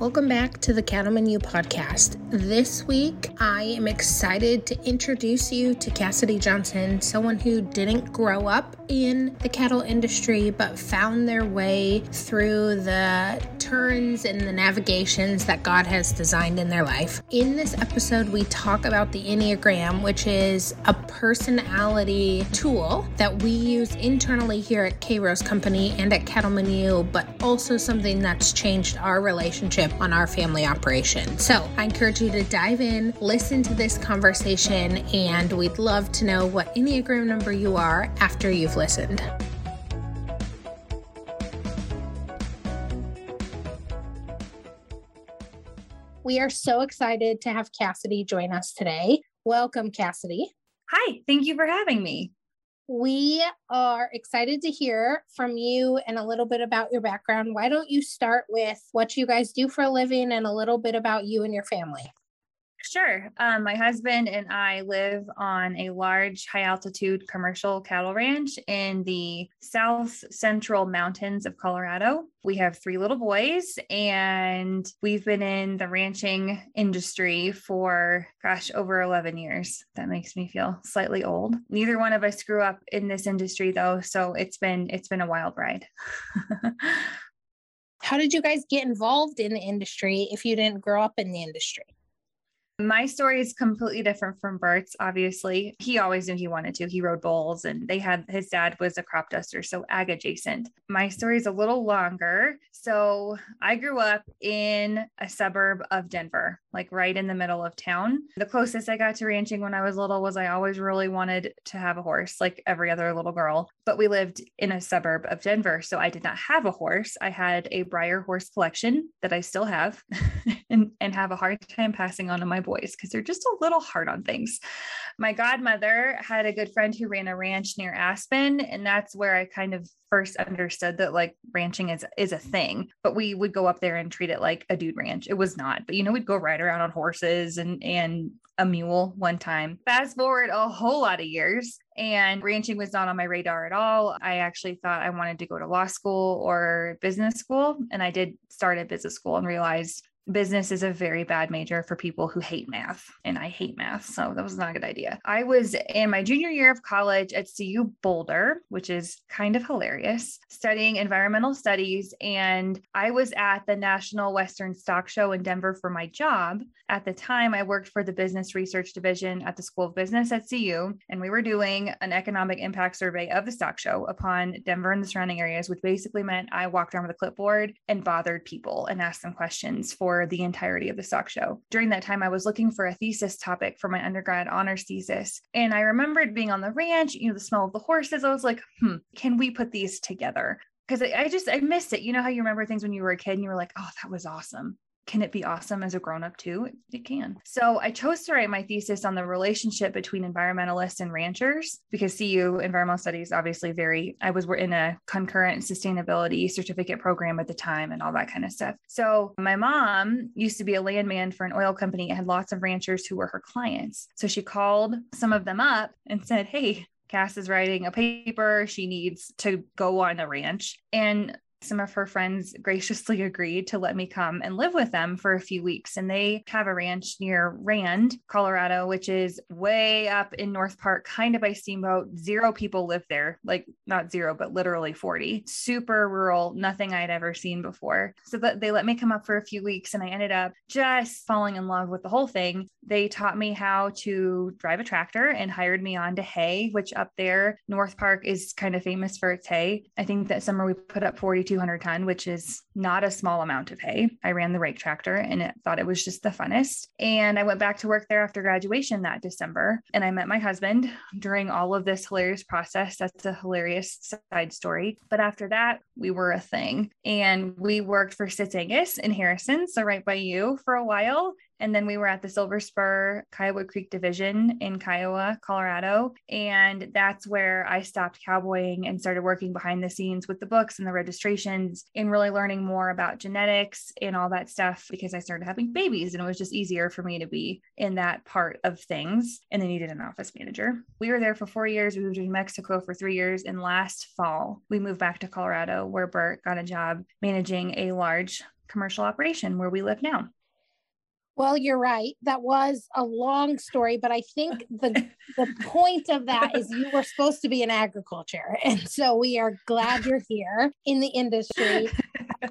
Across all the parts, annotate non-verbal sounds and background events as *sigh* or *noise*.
Welcome back to the Cattleman U podcast. This week, I am excited to introduce you to Cassidy Johnston, someone who didn't grow up in the cattle industry but found their way through the turns and the navigations that God has designed in their life. In this episode, we talk about the Enneagram, which is a personality tool that we use internally here at Kairos Company and at Cattleman U, but also something that's changed our relationship on our family operation. So I encourage you to dive in, listen to this conversation, and we'd love to know what Enneagram number you are after you've listened. We are so excited to have Cassidy join us today. Welcome, Cassidy. Hi, thank you for having me. We are excited to hear from you and a little bit about your background. Why don't you start with what you guys do for a living and a little bit about you and your family? Sure. Um, my husband and I live on a large high altitude commercial cattle ranch in the south central mountains of Colorado. We have three little boys, and we've been in the ranching industry for, gosh, over 11 years. That makes me feel slightly old. Neither one of us grew up in this industry, though, so it's been it's been a wild ride. *laughs* How did you guys get involved in the industry if you didn't grow up in the industry? My story is completely different from Bert's, obviously. He always knew he wanted to. He rode bulls and they had his dad was a crop duster, so ag adjacent. My story is a little longer. So I grew up in a suburb of Denver, like right in the middle of town. The closest I got to ranching when I was little was I always really wanted to have a horse, like every other little girl. But we lived in a suburb of Denver. So I did not have a horse. I had a Breyer horse collection that I still have *laughs* and, and have a hard time passing on to my boys because they're just a little hard on things. My godmother had a good friend who ran a ranch near Aspen, and that's where I kind of first understood that like ranching is is a thing. But we would go up there and treat it like a dude ranch. It was not, but you know, we'd go ride around on horses and and a mule one time. Fast forward a whole lot of years, and ranching was not on my radar at all. I actually thought I wanted to go to law school or business school, and I did start at business school and realized business is a very bad major for people who hate math and i hate math so that was not a good idea. I was in my junior year of college at cu boulder which is kind of hilarious studying environmental studies and i was at the national western stock show in denver for my job. At the time i worked for the business research division at the school of business at cu and we were doing an economic impact survey of the stock show upon denver and the surrounding areas which basically meant i walked around with a clipboard and bothered people and asked them questions for for the entirety of the stock show. During that time, I was looking for a thesis topic for my undergrad honors thesis. And I remembered being on the ranch, you know, the smell of the horses. I was like, hmm, can we put these together? Because I, I just, I missed it. You know how you remember things when you were a kid and you were like, oh, that was awesome can it be awesome as a grown up too? It can. So I chose to write my thesis on the relationship between environmentalists and ranchers because CU environmental studies obviously very I was in a concurrent sustainability certificate program at the time and all that kind of stuff. So my mom used to be a landman for an oil company and had lots of ranchers who were her clients. So she called some of them up and said, "Hey, Cass is writing a paper. She needs to go on a ranch. And some of her friends graciously agreed to let me come and live with them for a few weeks. And they have a ranch near Rand, Colorado, which is way up in North Park, kind of by Steamboat. Zero people live there, like not zero, but literally 40. Super rural, nothing I'd ever seen before. So that they let me come up for a few weeks and I ended up just falling in love with the whole thing. They taught me how to drive a tractor and hired me on to hay, which up there, North Park is kind of famous for its hay. I think that summer we put up 42 200 ton, which is not a small amount of hay. I ran the rake tractor and it, thought it was just the funnest. And I went back to work there after graduation that December. And I met my husband during all of this hilarious process. That's a hilarious side story. But after that, we were a thing. And we worked for Sitz Angus in Harrison, so right by you for a while. And then we were at the Silver Spur Kiowa Creek Division in Kiowa, Colorado. And that's where I stopped cowboying and started working behind the scenes with the books and the registrations and really learning more about genetics and all that stuff because I started having babies and it was just easier for me to be in that part of things. And they needed an office manager. We were there for four years. We moved to Mexico for three years. And last fall, we moved back to Colorado where Bert got a job managing a large commercial operation where we live now. Well, you're right. That was a long story, but I think the *laughs* the point of that is you were supposed to be in agriculture. And so we are glad you're here in the industry. *laughs*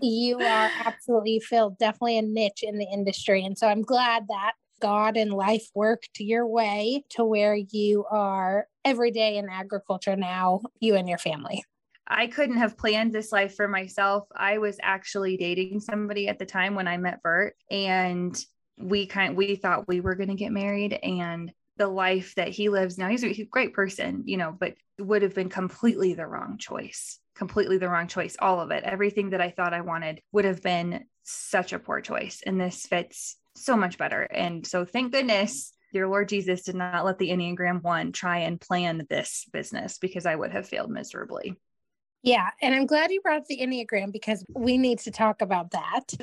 You are absolutely filled definitely a niche in the industry. And so I'm glad that God and life worked your way to where you are every day in agriculture now, you and your family. I couldn't have planned this life for myself. I was actually dating somebody at the time when I met Bert, and we kind we thought we were going to get married and the life that he lives now he's a, he's a great person you know but would have been completely the wrong choice completely the wrong choice all of it. Everything that i thought i wanted would have been such a poor choice and this fits so much better. And so thank goodness dear lord jesus did not let the enneagram one try and plan this business because i would have failed miserably yeah. And I'm glad you brought up the Enneagram because we need to talk about that.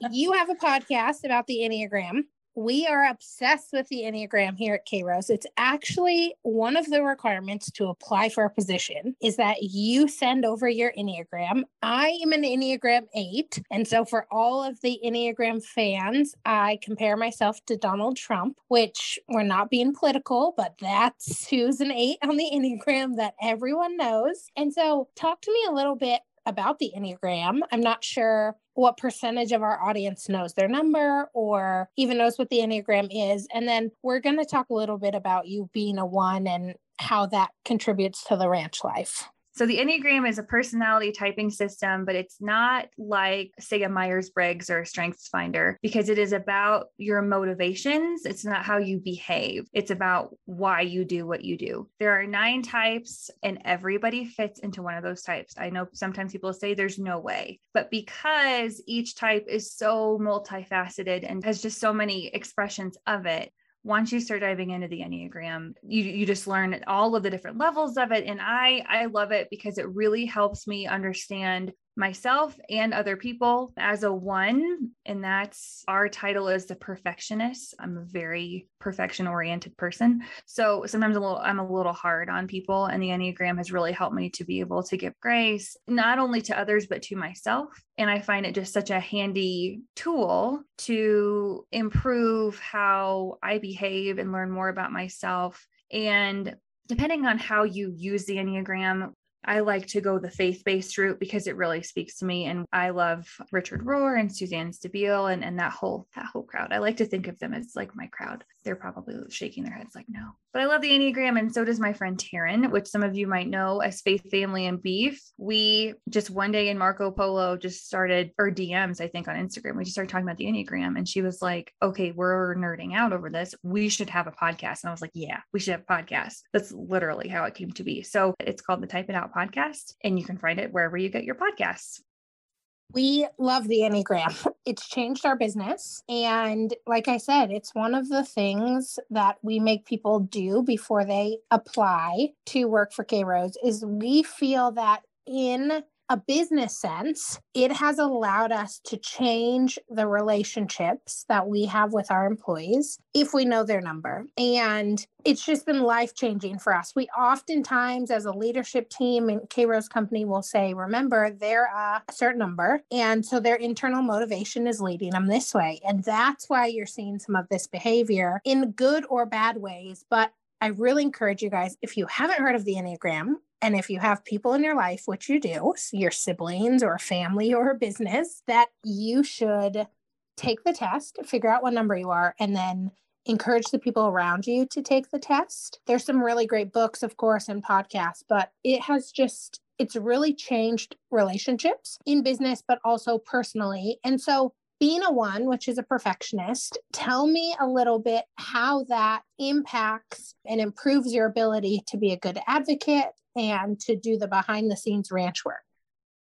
*laughs* you have a podcast about the Enneagram. We are obsessed with the Enneagram here at Kairos. It's actually one of the requirements to apply for a position is that you send over your Enneagram. I am an Enneagram 8. And so for all of the Enneagram fans, I compare myself to Donald Trump, which we're not being political, but that's who's an 8 on the Enneagram that everyone knows. And so talk to me a little bit about the Enneagram. I'm not sure what percentage of our audience knows their number or even knows what the Enneagram is. And then we're going to talk a little bit about you being a one and how that contributes to the ranch life. So the Enneagram is a personality typing system, but it's not like, say, a Myers Briggs or a Strengths Finder because it is about your motivations. It's not how you behave, it's about why you do what you do. There are nine types, and everybody fits into one of those types. I know sometimes people say there's no way, but because each type is so multifaceted and has just so many expressions of it, once you start diving into the enneagram you you just learn all of the different levels of it. And i i love it because it really helps me understand myself and other people as a one and that's our title is the perfectionist. I'm a very perfection oriented person. So sometimes a little i'm a little hard on people and the enneagram has really helped me to be able to give grace not only to others but to myself. And i find it just such a handy tool to improve how i behave and learn more about myself. And depending on how you use the Enneagram, I like to go the faith based route because it really speaks to me. And I love Richard Rohr and Suzanne Stabile and, and that whole that whole crowd. I like to think of them as like my crowd. They're probably shaking their heads like no. But I love the Enneagram and so does my friend Taryn, which some of you might know as Faith Family and Beef. We just one day in Marco Polo just started or DMs, I think on Instagram. We just started talking about the Enneagram and she was like, okay, we're nerding out over this. We should have a podcast. And I was like, yeah, we should have a podcast. That's literally how it came to be. So it's called the Type It Out podcast, and you can find it wherever you get your podcasts. We love the Enneagram. *laughs* It's changed our business. And like I said, it's one of the things that we make people do before they apply to work for Kairos is we feel that in a business sense, it has allowed us to change the relationships that we have with our employees if we know their number. And it's just been life changing for us. We oftentimes, as a leadership team in Kairos Company, will say, remember, they're a certain number. And so their internal motivation is leading them this way. And that's why you're seeing some of this behavior in good or bad ways. But I really encourage you guys, if you haven't heard of the Enneagram, and if you have people in your life, which you do, your siblings or family or business, that you should take the test, figure out what number you are, and then encourage the people around you to take the test. There's some really great books, of course, and podcasts, but it has just, it's really changed relationships in business, but also personally. And so, being a one, which is a perfectionist, tell me a little bit how that impacts and improves your ability to be a good advocate, and to do the behind the scenes ranch work?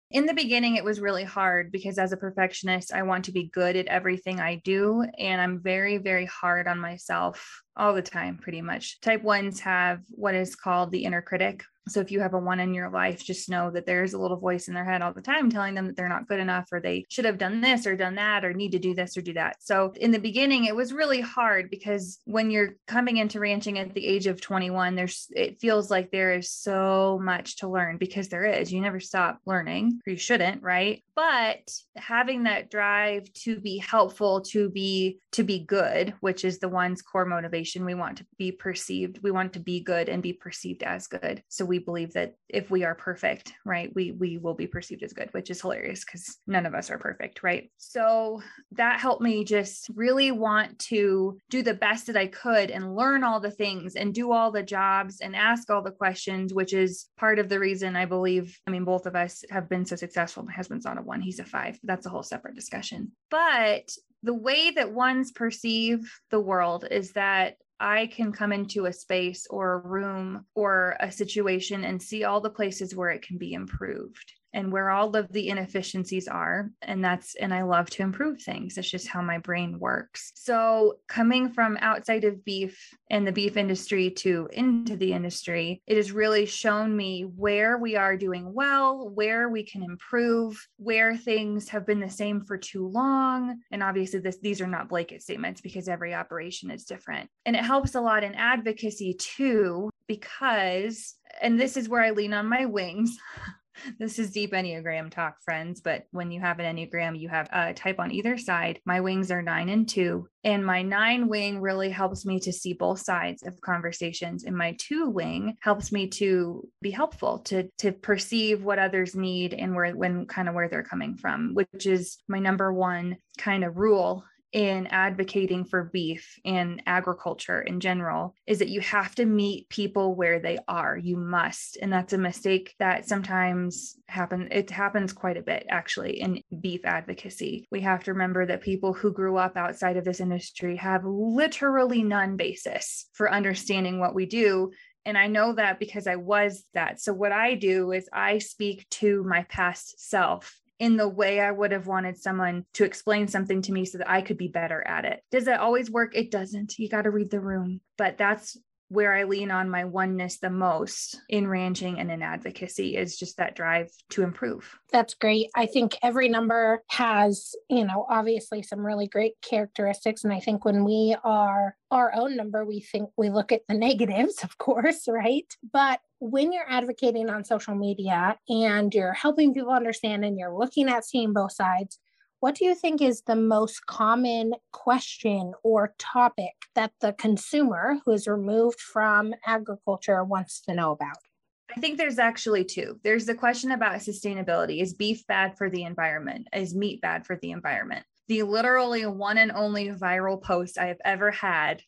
In the beginning, it was really hard because as a perfectionist, I want to be good at everything I do. And I'm very, very hard on myself all the time, pretty much. Type ones have what is called the inner critic. So if you have a one in your life, just know that there's a little voice in their head all the time telling them that they're not good enough or they should have done this or done that or need to do this or do that. So in the beginning, it was really hard because when you're coming into ranching at the age of 21, there's it feels like there is so much to learn because there is. You never stop learning, or you shouldn't, right? But having that drive to be helpful, to be to be good, which is the one's core motivation. We want to be perceived. We want to be good and be perceived as good. So we believe that if we are perfect, right, we we will be perceived as good, which is hilarious because none of us are perfect, right? So that helped me just really want to do the best that I could and learn all the things and do all the jobs and ask all the questions, which is part of the reason I believe, I mean, both of us have been so successful. My husband's not a one, he's a five. That's a whole separate discussion. But the way that ones perceive the world is that I can come into a space or a room or a situation and see all the places where it can be improved and where all of the inefficiencies are. And that's, and I love to improve things. It's just how my brain works. So, coming from outside of beef and the beef industry to into the industry, it has really shown me where we are doing well, where we can improve, where things have been the same for too long. And obviously, this, these are not blanket statements because every operation is different. And it helps a lot in advocacy too, because, and this is where I lean on my wings. *laughs* this is deep Enneagram talk, friends. But when you have an Enneagram, you have a type on either side. My wings are nine and two. And my nine wing really helps me to see both sides of conversations. And my two wing helps me to be helpful, to, to perceive what others need and where, when kind of where they're coming from, which is my number one kind of rule in advocating for beef and agriculture in general is that you have to meet people where they are. You must. And that's a mistake that sometimes happen it happens quite a bit actually in beef advocacy. We have to remember that people who grew up outside of this industry have literally none basis for understanding what we do. And I know that because I was that. So, what I do is I speak to my past self in the way I would have wanted someone to explain something to me so that I could be better at it. Does it always work? It doesn't. You got to read the room. But that's where I lean on my oneness the most in ranching and in advocacy is just that drive to improve. That's great. I think every number has, you know, obviously some really great characteristics. And I think when we are our own number, we think we look at the negatives, of course, *laughs* right? But when you're advocating on social media and you're helping people understand and you're looking at seeing both sides, what do you think is the most common question or topic that the consumer who is removed from agriculture wants to know about? I think there's actually two. There's the question about sustainability. Is beef bad for the environment? Is meat bad for the environment? The literally one and only viral post I have ever had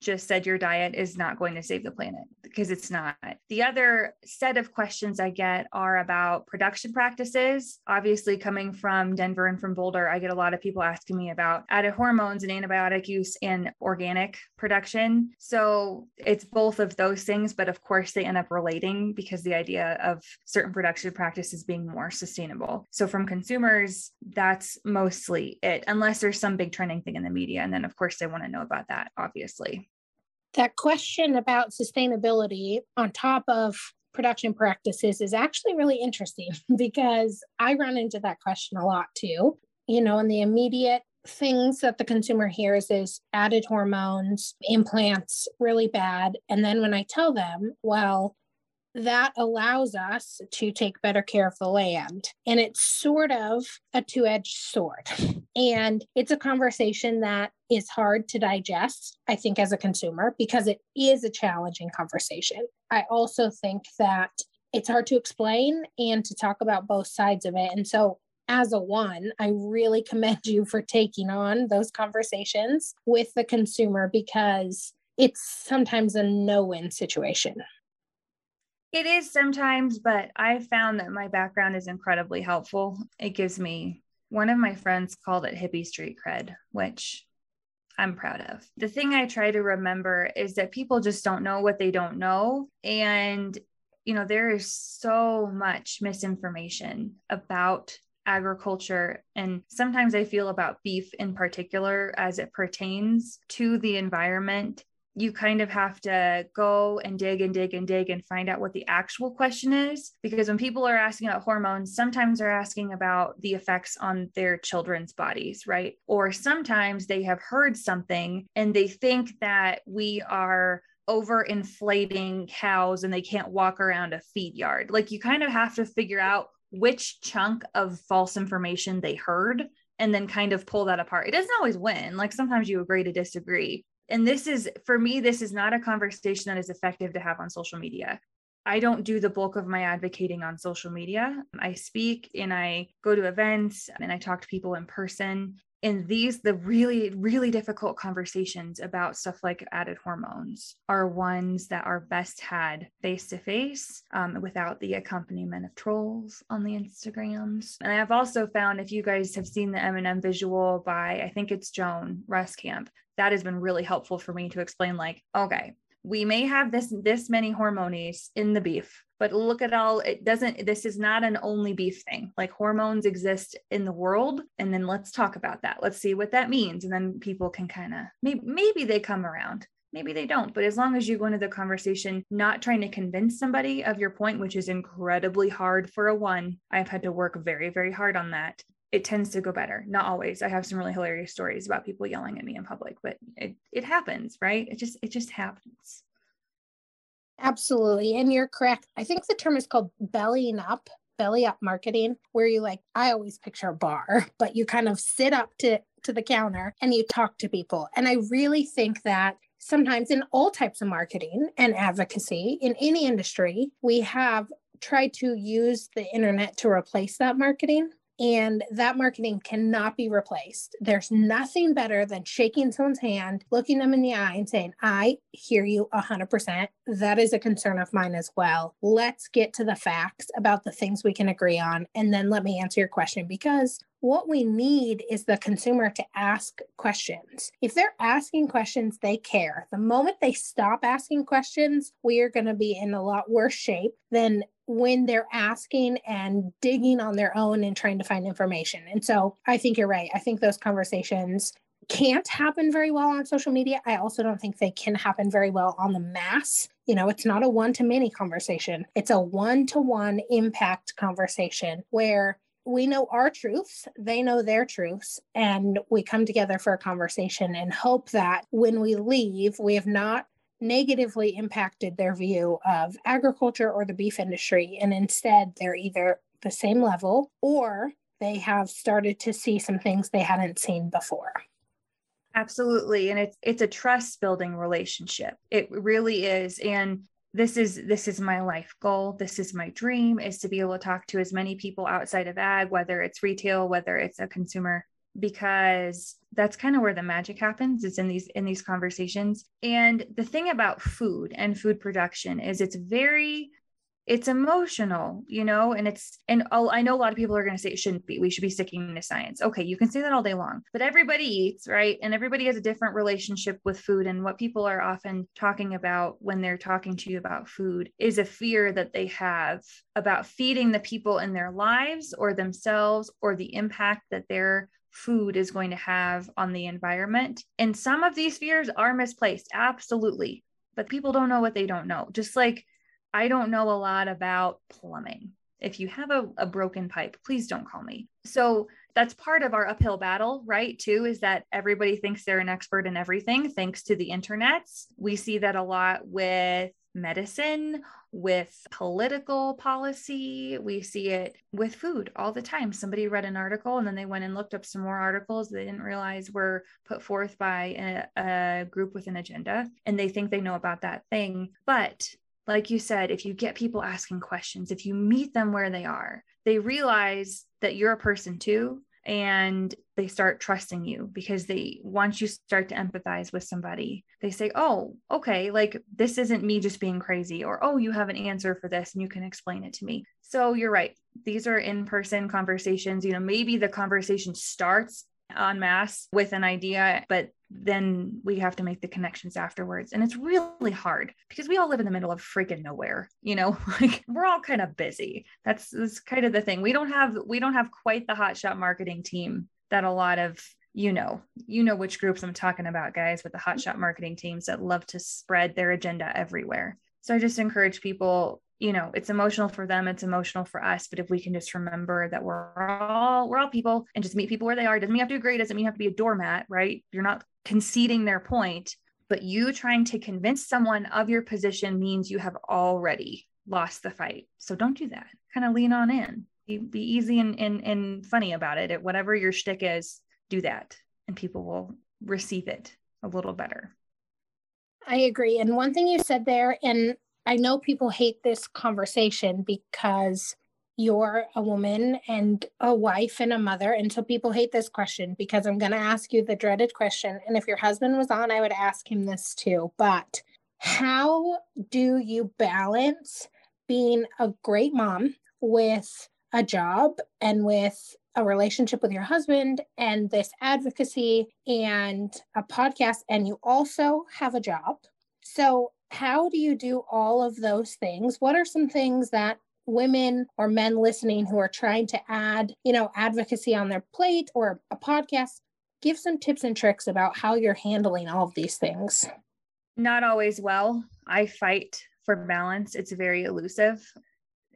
just said your diet is not going to save the planet because it's not. The other set of questions I get are about production practices. Obviously, coming from Denver and from Boulder, I get a lot of people asking me about added hormones and antibiotic use in organic production. So it's both of those things, but of course, they end up relating because the idea of certain production practices being more sustainable. So from consumers, that's mostly it, unless there's some big trending thing in the media. And then, of course, they want to know about that, obviously that question about sustainability on top of production practices is actually really interesting *laughs* because I run into that question a lot too. You know, and the immediate things that the consumer hears is added hormones, implants, really bad. And then when I tell them, well, that allows us to take better care of the land. And it's sort of a two edged sword. And it's a conversation that is hard to digest, I think, as a consumer, because it is a challenging conversation. I also think that it's hard to explain and to talk about both sides of it. And so, as a one, I really *laughs* commend you for taking on those conversations with the consumer because it's sometimes a no win situation. It is sometimes, but I found that my background is incredibly helpful. It gives me one of my friends called it hippie street cred, which I'm proud of. The thing I try to remember is that people just don't know what they don't know. And, you know, there is so much misinformation about agriculture. And sometimes I feel about beef in particular as it pertains to the environment you kind of have to go and dig and dig and dig and find out what the actual question is. Because when people are asking about hormones, sometimes they're asking about the effects on their children's bodies, right? Or sometimes they have heard something and they think that we are over inflating cows and they can't walk around a feed yard. Like you kind of have to figure out which chunk of false information they heard and then kind of pull that apart. It doesn't always win. Like sometimes you agree to disagree. And this is, for me, this is not a conversation that is effective to have on social media. I don't do the bulk of my advocating on social media. I speak and I go to events and I talk to people in person and these the really really difficult conversations about stuff like added hormones are ones that are best had face to face without the accompaniment of trolls on the instagrams. And i've also found if you guys have seen the m&m visual by i think it's joan Ruskamp that has been really helpful for me to explain like okay we may have this this many hormones in the beef but look at all it doesn't this is not an only beef thing like hormones exist in the world and then let's talk about that let's see what that means and then people can kind of maybe maybe they come around maybe they don't but as long as you go into the conversation not trying to convince somebody of your point which is incredibly hard for a one i've had to work very very hard on that it tends to go better. Not always. I have some really hilarious stories about people yelling at me in public, but it, it happens, right? It just it just happens. Absolutely. And you're correct. I think the term is called bellying up, belly up marketing, where you like, I always picture a bar, *laughs* but you kind of sit up to, to the counter and you talk to people. And I really think that sometimes in all types of marketing and advocacy in any industry, we have tried to use the internet to replace that marketing and that marketing cannot be replaced. There's nothing better than shaking someone's hand, looking them in the eye, and saying, I hear you 100%. That is a concern of mine as well. Let's get to the facts about the things we can agree on. And then let me answer your question because what we need is the consumer to ask questions. If they're asking questions, they care. The moment they stop asking questions, we are going to be in a lot worse shape than when they're asking and digging on their own and trying to find information. And so I think you're right. I think those conversations can't happen very well on social media. I also don't think they can happen very well on the mass. You know, it's not a one to many conversation, it's a one to one impact conversation where we know our truths, they know their truths, and we come together for a conversation and hope that when we leave, we have not negatively impacted their view of agriculture or the beef industry. And instead, they're either the same level or they have started to see some things they hadn't seen before. Absolutely. And it's it's a trust building relationship. It really is. And this is this is my life goal. This is my dream is to be able to talk to as many people outside of ag whether it's retail whether it's a consumer because that's kind of where the magic happens it's in these in these conversations. And the thing about food and food production is it's very it's emotional you know and it's and I'll, i know a lot of people are going to say it shouldn't be we should be sticking to science okay you can say that all day long but everybody eats right and everybody has a different relationship with food and what people are often talking about when they're talking to you about food is a fear that they have about feeding the people in their lives or themselves or the impact that they're food is going to have on the environment. And some of these fears are misplaced, absolutely. But people don't know what they don't know. Just like I don't know a lot about plumbing. If you have a, a broken pipe, please don't call me. So that's part of our uphill battle, right? Too, is that everybody thinks they're an expert in everything thanks to the internet. We see that a lot with medicine, with political policy. We see it with food all the time. Somebody read an article and then they went and looked up some more articles they didn't realize were put forth by a, a group with an agenda and they think they know about that thing. But like you said, if you get people asking questions, if you meet them where they are, they realize that you're a person too and they start trusting you because they once you start to empathize with somebody they say oh okay like this isn't me just being crazy or oh you have an answer for this and you can explain it to me. So you're right these are in-person conversations you know maybe the conversation starts en masse with an idea, but then we have to make the connections afterwards. And it's really hard because we all live in the middle of freaking nowhere, you know, *laughs* like we're all kind of busy. That's, that's kind of the thing. We don't have, we don't have quite the hotshot marketing team that a lot of you know, you know which groups I'm talking about, guys, with the hotshot marketing teams that love to spread their agenda everywhere. So I just encourage people, you know, it's emotional for them, it's emotional for us. But if we can just remember that we're all we're all people and just meet people where they are, doesn't mean you have to agree, doesn't mean you have to be a doormat, right? You're not conceding their point, but you trying to convince someone of your position means you have already lost the fight. So don't do that. Kind of lean on in. Be, be easy and, and, and funny about it. At whatever your shtick is, do that, and people will receive it a little better. I agree. And one thing you said there, and I know people hate this conversation because you're a woman and a wife and a mother. And so people hate this question because I'm going to ask you the dreaded question. And if your husband was on, I would ask him this too. But how do you balance being a great mom with a job and with a relationship with your husband and this advocacy and a podcast, and you also have a job. So, how do you do all of those things? What are some things that women or men listening who are trying to add, you know, advocacy on their plate or a podcast? Give some tips and tricks about how you're handling all of these things. Not always well. I fight for balance. It's very elusive.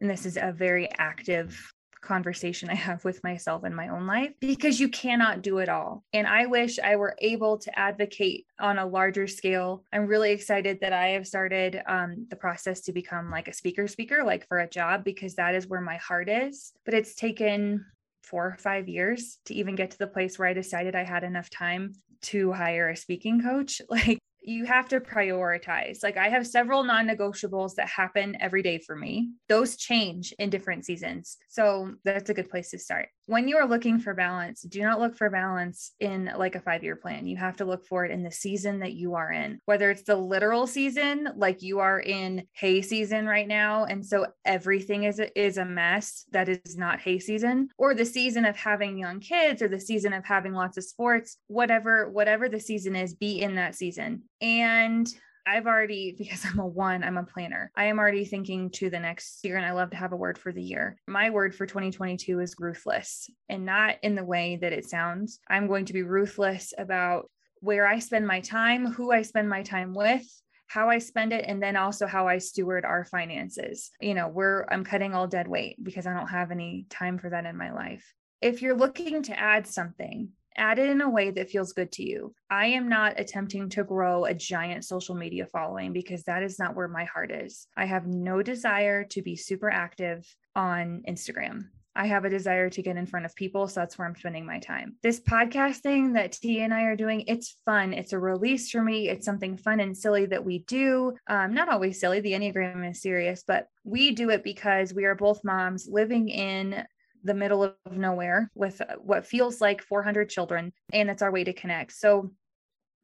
And this is a very active conversation I have with myself in my own life because you cannot do it all. And I wish I were able to advocate on a larger scale. I'm really excited that I have started um, the process to become like a speaker speaker, like for a job, because that is where my heart is. But it's taken four or five years to even get to the place where I decided I had enough time to hire a speaking coach. *laughs* Like you have to prioritize. Like I have several non negotiables that happen every day for me. Those change in different seasons. So that's a good place to start. When you are looking for balance, do not look for balance in like a five year plan. You have to look for it in the season that you are in, whether it's the literal season, like you are in hay season right now. And so everything is a, is a mess that is not hay season, or the season of having young kids, or the season of having lots of sports, whatever, whatever the season is, be in that season and I've already, *laughs* because I'm a one, I'm a planner. I am already thinking to the next year, and I love to have a word for the year. My word for 2022 is ruthless, and not in the way that it sounds. I'm going to be ruthless about where I spend my time, who I spend my time with, how I spend it, and then also how I steward our finances. You know, we're, I'm cutting all dead weight because I don't have any time for that in my life. If you're looking to add something, add it in a way that feels good to you. I am not attempting to grow a giant social media following because that is not where my heart is. I have no desire to be super active on Instagram. I have a desire to get in front of people. So that's where I'm spending my time. This podcast thing that T and I are doing, it's fun. It's a release for me. It's something fun and silly that we do. Um, not always silly. The Enneagram is serious, but we do it because we are both moms living in the middle of nowhere with uh, what feels like 400 children, and it's our way to connect. So,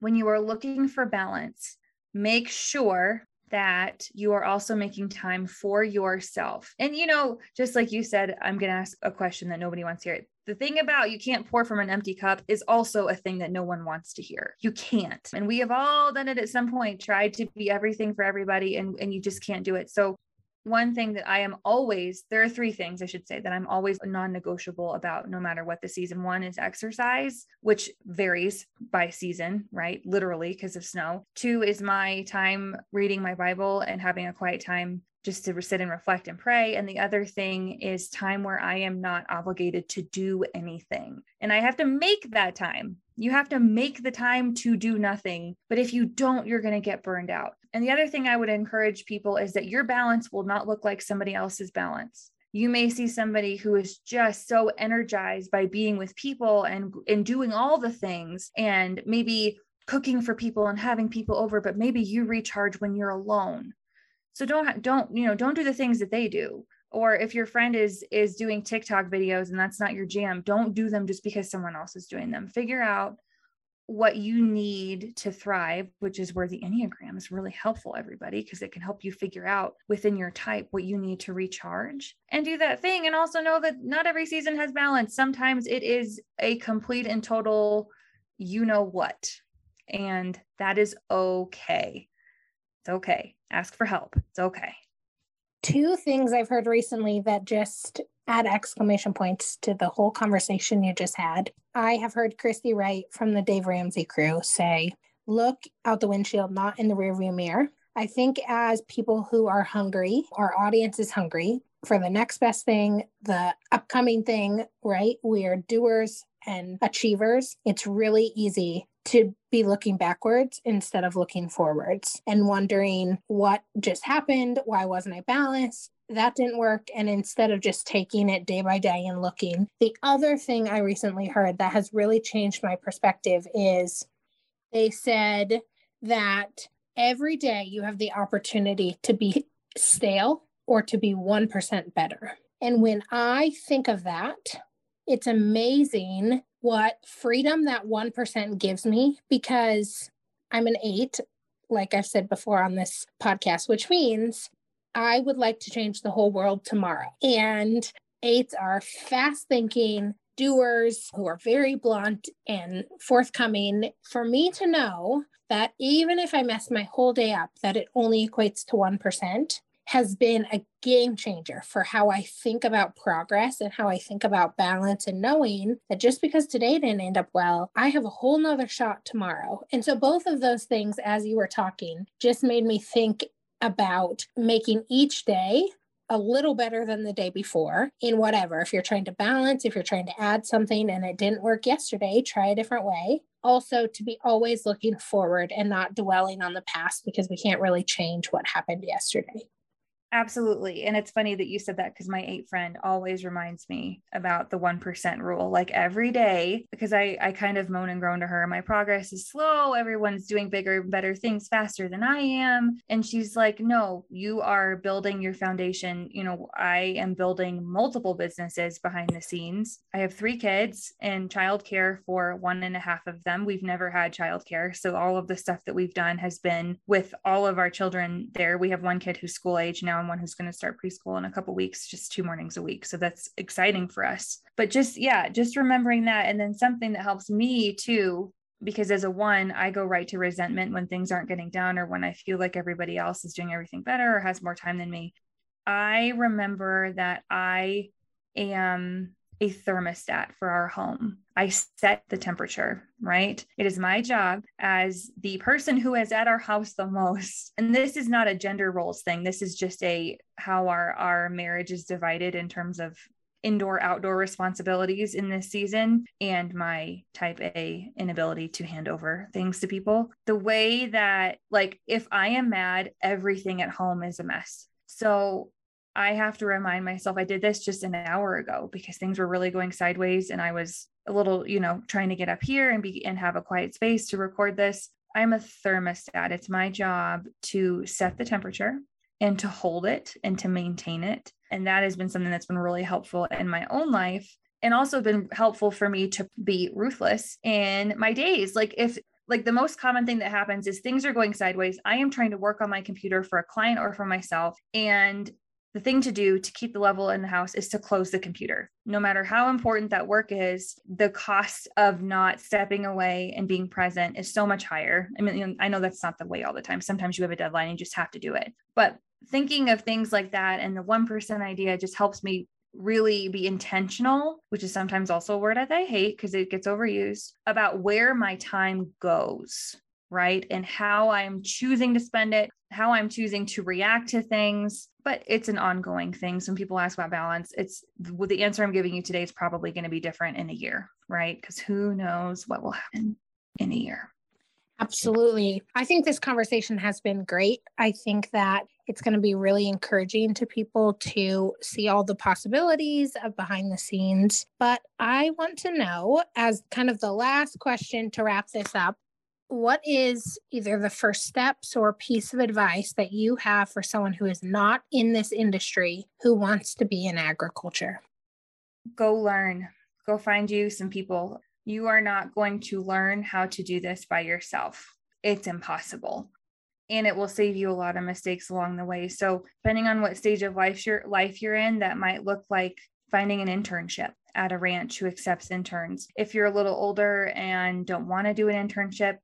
when you are looking for balance, make sure that you are also making time for yourself. And, you know, just like you said, I'm going to ask a question that nobody wants to hear. The thing about you can't pour from an empty cup is also a thing that no one wants to hear. You can't. And we have all done it at some point, tried to be everything for everybody, and, and you just can't do it. So one thing that I am always, there are three things I should say that I'm always non negotiable about no matter what the season. One is exercise, which varies by season, right? Literally because of snow. Two is my time reading my Bible and having a quiet time just to sit and reflect and pray. And the other thing is time where I am not obligated to do anything. And I have to make that time. You have to make the time to do nothing. But if you don't, you're going to get burned out. And the other thing I would encourage people is that your balance will not look like somebody else's balance. You may see somebody who is just so energized by being with people and, and doing all the things and maybe cooking for people and having people over, but maybe you recharge when you're alone. So don't don't you know don't do the things that they do. Or if your friend is is doing TikTok videos and that's not your jam, don't do them just because someone else is doing them. Figure out what you need to thrive, which is where the Enneagram is really helpful, everybody, because it can help you figure out within your type what you need to recharge and do that thing. And also know that not every season has balance. Sometimes it is a complete and total, you know what. And that is okay. It's okay. Ask for help. It's okay. Two things I've heard recently that just add exclamation points to the whole conversation you just had. I have heard Christy Wright from the Dave Ramsey crew say, look out the windshield, not in the rearview mirror. I think as people who are hungry, our audience is hungry for the next best thing, the upcoming thing, right? We are doers and achievers. It's really easy to be looking backwards instead of looking forwards and wondering what just happened. Why wasn't I balanced? That didn't work. And instead of just taking it day by day and looking, the other thing I recently heard that has really changed my perspective is they said that every day you have the opportunity to be stale or to be 1% better. And when I think of that, it's amazing what freedom that 1% gives me because I'm an eight, like I've said before on this podcast, which means I would like to change the whole world tomorrow. And eights are fast thinking doers who are very blunt and forthcoming. For me to know that even if I mess my whole day up, that it only equates to 1%, has been a game changer for how I think about progress and how I think about balance and knowing that just because today didn't end up well, I have a whole nother shot tomorrow. And so both of those things, as you were talking, just made me think about making each day a little better than the day before in whatever. If you're trying to balance, if you're trying to add something and it didn't work yesterday, try a different way. Also, to be always looking forward and not dwelling on the past because we can't really change what happened yesterday. Absolutely. And it's funny that you said that because my eight friend always reminds me about the 1% rule, like every day, because I, I kind of moan and groan to her. My progress is slow. Everyone's doing bigger, better things faster than I am. And she's like, no, you are building your foundation. You know, I am building multiple businesses behind the scenes. I have three kids and childcare for one and a half of them. We've never had childcare. So all of the stuff that we've done has been with all of our children there. We have one kid who's school age now one who's going to start preschool in a couple weeks, just two mornings a week. So that's exciting for us. But just, yeah, just remembering that. And then something that helps me too, because as a one, I go right to resentment when things aren't getting done or when I feel like everybody else is doing everything better or has more time than me. I remember that I am a thermostat for our home. I set the temperature, right? It is my job as the person who is at our house the most. And this is not a gender roles thing. This is just a how our our marriage is divided in terms of indoor outdoor responsibilities in this season and my type A inability to hand over things to people. The way that like if I am mad, everything at home is a mess. So I have to remind myself I did this just an hour ago because things were really going sideways and I was a little, you know, trying to get up here and be and have a quiet space to record this. I'm a thermostat. It's my job to set the temperature and to hold it and to maintain it. And that has been something that's been really helpful in my own life and also been helpful for me to be ruthless in my days. Like if like the most common thing that happens is things are going sideways. I am trying to work on my computer for a client or for myself and the thing to do to keep the level in the house is to close the computer. No matter how important that work is, the cost of not stepping away and being present is so much higher. I mean, I know that's not the way all the time. Sometimes you have a deadline and you just have to do it. But thinking of things like that and the 1% idea just helps me really be intentional, which is sometimes also a word that I hate because it gets overused, about where my time goes right? And how I'm choosing to spend it, how I'm choosing to react to things. But it's an ongoing thing. Some people ask about balance. It's the answer I'm giving you today is probably going to be different in a year, right? Because who knows what will happen in a year. Absolutely. I think this conversation has been great. I think that it's going to be really encouraging to people to see all the possibilities of behind the scenes. But I want to know, as kind of the last question to wrap this up, what is either the first steps or piece of advice that you have for someone who is not in this industry who wants to be in agriculture? Go learn, go find you some people. You are not going to learn how to do this by yourself. It's impossible. And it will save you a lot of mistakes along the way. So, depending on what stage of life you're, life you're in, that might look like finding an internship at a ranch who accepts interns. If you're a little older and don't want to do an internship,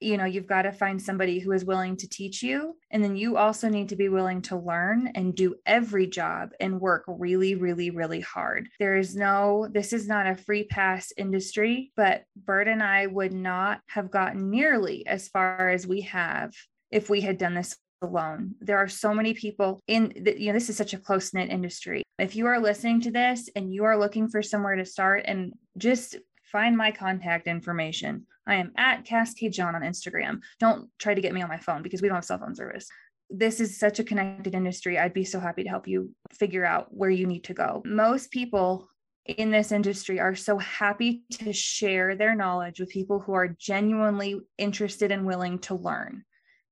you know, you've got to find somebody who is willing to teach you. And then you also need to be willing to learn and do every job and work really, really, really hard. There is no, this is not a free pass industry, but Bert and I would not have gotten nearly as far as we have if we had done this alone. There are so many people in the, you know, this is such a close knit industry. If you are listening to this and you are looking for somewhere to start and just find my contact information. I am at casskjohn on Instagram. Don't try to get me on my phone because we don't have cell phone service. This is such a connected industry. I'd be so happy to help you figure out where you need to go. Most people in this industry are so happy to share their knowledge with people who are genuinely interested and willing to learn.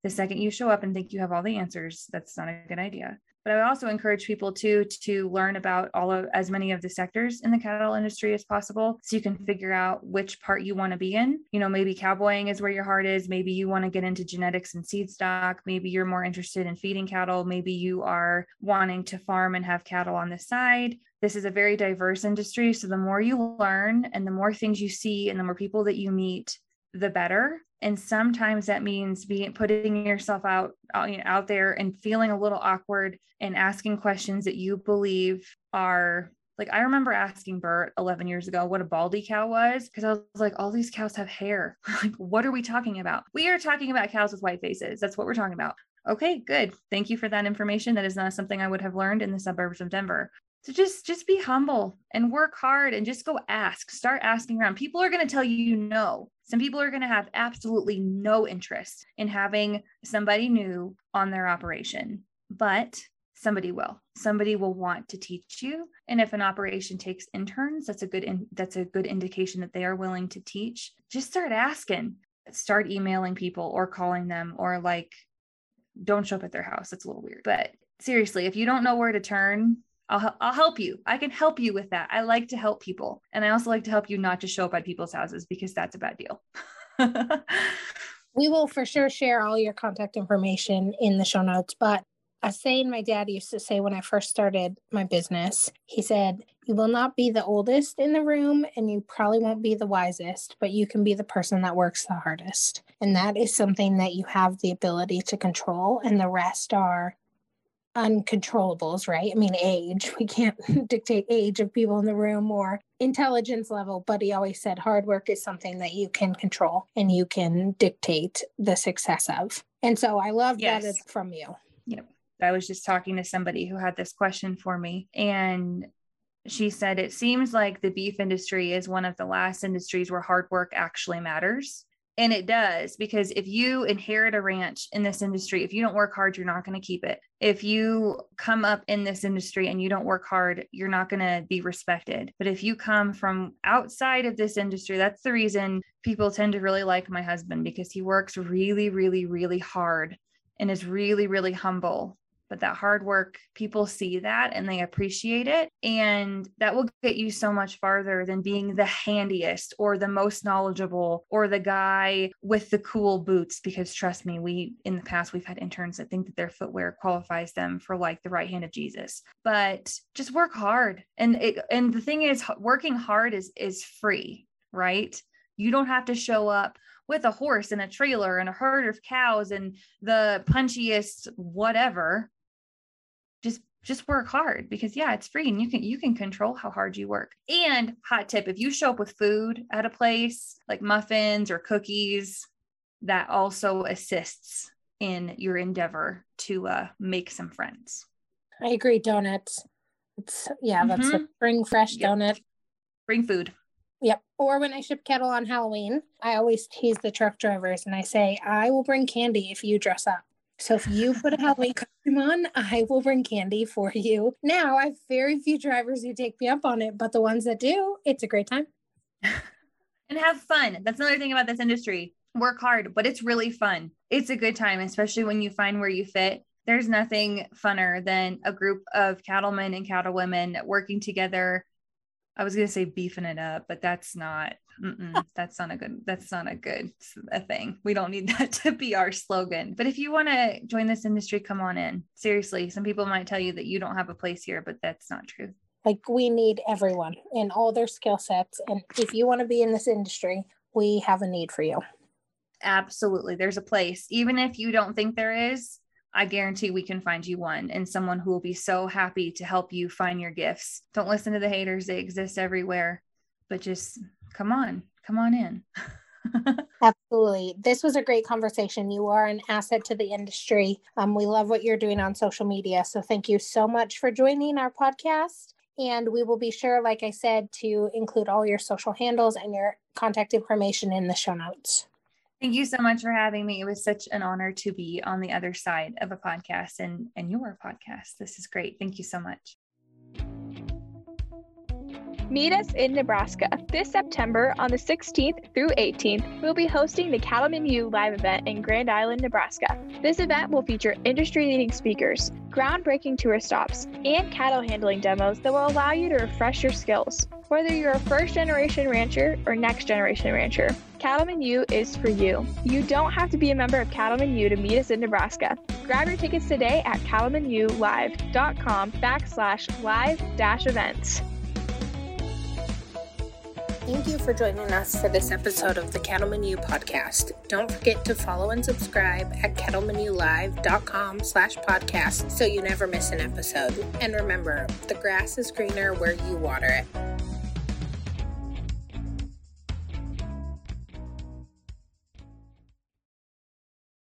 The second you show up and think you have all the answers, that's not a good idea but I would also encourage people to to learn about all of as many of the sectors in the cattle industry as possible so you can figure out which part you want to be in. You know, maybe cowboying is where your heart is, maybe you want to get into genetics and seed stock, maybe you're more interested in feeding cattle, maybe you are wanting to farm and have cattle on the side. This is a very diverse industry, so the more you learn and the more things you see and the more people that you meet, the better and sometimes that means being putting yourself out out, you know, out there and feeling a little awkward and asking questions that you believe are like I remember asking Bert 11 years ago what a baldy cow was because I was like, all these cows have hair. *laughs* like, what are we talking about? We are talking about cows with white faces. That's what we're talking about. Okay, good. Thank you for that information. That is not something I would have learned in the suburbs of Denver. So just just be humble and work hard and just go ask. Start asking around. People are going to tell you no. Some people are going to have absolutely no interest in having somebody new on their operation, but somebody will. Somebody will want to teach you. And if an operation takes interns, that's a good in, that's a good indication that they are willing to teach. Just start asking. Start emailing people or calling them or like don't show up at their house. That's a little weird. But seriously, if you don't know where to turn, I'll, I'll help you. I can help you with that. I like to help people. And I also like to help you not to show up at people's houses because that's a bad deal. *laughs* we will for sure share all your contact information in the show notes. But a saying my dad used to say when I first started my business, he said, You will not be the oldest in the room and you probably won't be the wisest, but you can be the person that works the hardest. And that is something that you have the ability to control. And the rest are uncontrollables, right? I mean, age. *laughs* We can't *laughs* dictate age of people in the room or intelligence level, but he always said hard work is something that you can control and you can dictate the success of. And so I love yes. that from you. Yep. I was just talking to somebody who had this question for me and she said it seems like the beef industry is one of the last industries where hard work actually matters and it does because if you inherit a ranch in this industry, if you don't work hard, you're not going to keep it. If you come up in this industry and you don't work hard, you're not going to be respected. But if you come from outside of this industry, that's the reason people tend to really like my husband because he works really, really, really hard and is really, really humble but that hard work, people see that and they appreciate it. And that will get you so much farther than being the handiest or the most knowledgeable or the guy with the cool boots. Because trust me, we in the past, we've had interns that think that their footwear qualifies them for like the right hand of Jesus. But just work hard. And it, and the thing is, working hard is is free, right? You don't have to show up with a horse and a trailer and a herd of cows and the punchiest whatever just work hard because yeah it's free and you can you can control how hard you work and hot tip if you show up with food at a place like muffins or cookies that also assists in your endeavor to uh, make some friends i agree donuts it's yeah that's mm-hmm. a bring fresh yep. donut bring food Yep. Or when I ship cattle on Halloween, I always tease the truck drivers and I say, I will bring candy if you dress up. So if you put a Halloween costume on, I will bring candy for you. Now I have very few drivers who take me up on it, but the ones that do, it's a great time. *laughs* and have fun. That's another thing about this industry. Work hard, but it's really fun. It's a good time, especially when you find where you fit. There's nothing funner than a group of cattlemen and cattlewomen working together. I was going to say beefing it up, but that's not that's not a good that's not a good a thing we don't need *laughs* that to be our slogan but if you want to join this industry come on in seriously some people might tell you that you don't have a place here but that's not true like we need everyone in all their skill sets and if you want to be in this industry we have a need for you Absolutely. There's a place. Even if you don't think there is, I guarantee we can find you one and someone who will be so happy to help you find your gifts. Don't listen to the haters, they exist everywhere, but just come on, come on in. *laughs* Absolutely. This was a great conversation. You are an asset to the industry. Um, we love what you're doing on social media. So thank you so much for joining our podcast. And we will be sure, like I said, to include all your social handles and your contact information in the show notes. Thank you so much for having me. It was such an honor to be on the other side of a podcast and, and your podcast. This is great. Thank you so much. Meet us in Nebraska. This September on the 16th through 18th, we'll be hosting the Cattlemen U live event in Grand Island, Nebraska. This event will feature industry leading speakers, groundbreaking tour stops, and cattle handling demos that will allow you to refresh your skills. Whether you're a first generation rancher or next generation rancher, Cattlemen U is for you. You don't have to be a member of Cattlemen U to meet us in Nebraska. Grab your tickets today at cattlemenulive.com backslash live dash events. Thank you for joining us for this episode of the Cattlemen U podcast. Don't forget to follow and subscribe at cattlemenulive.com slash podcast so you never miss an episode. And remember, the grass is greener where you water it.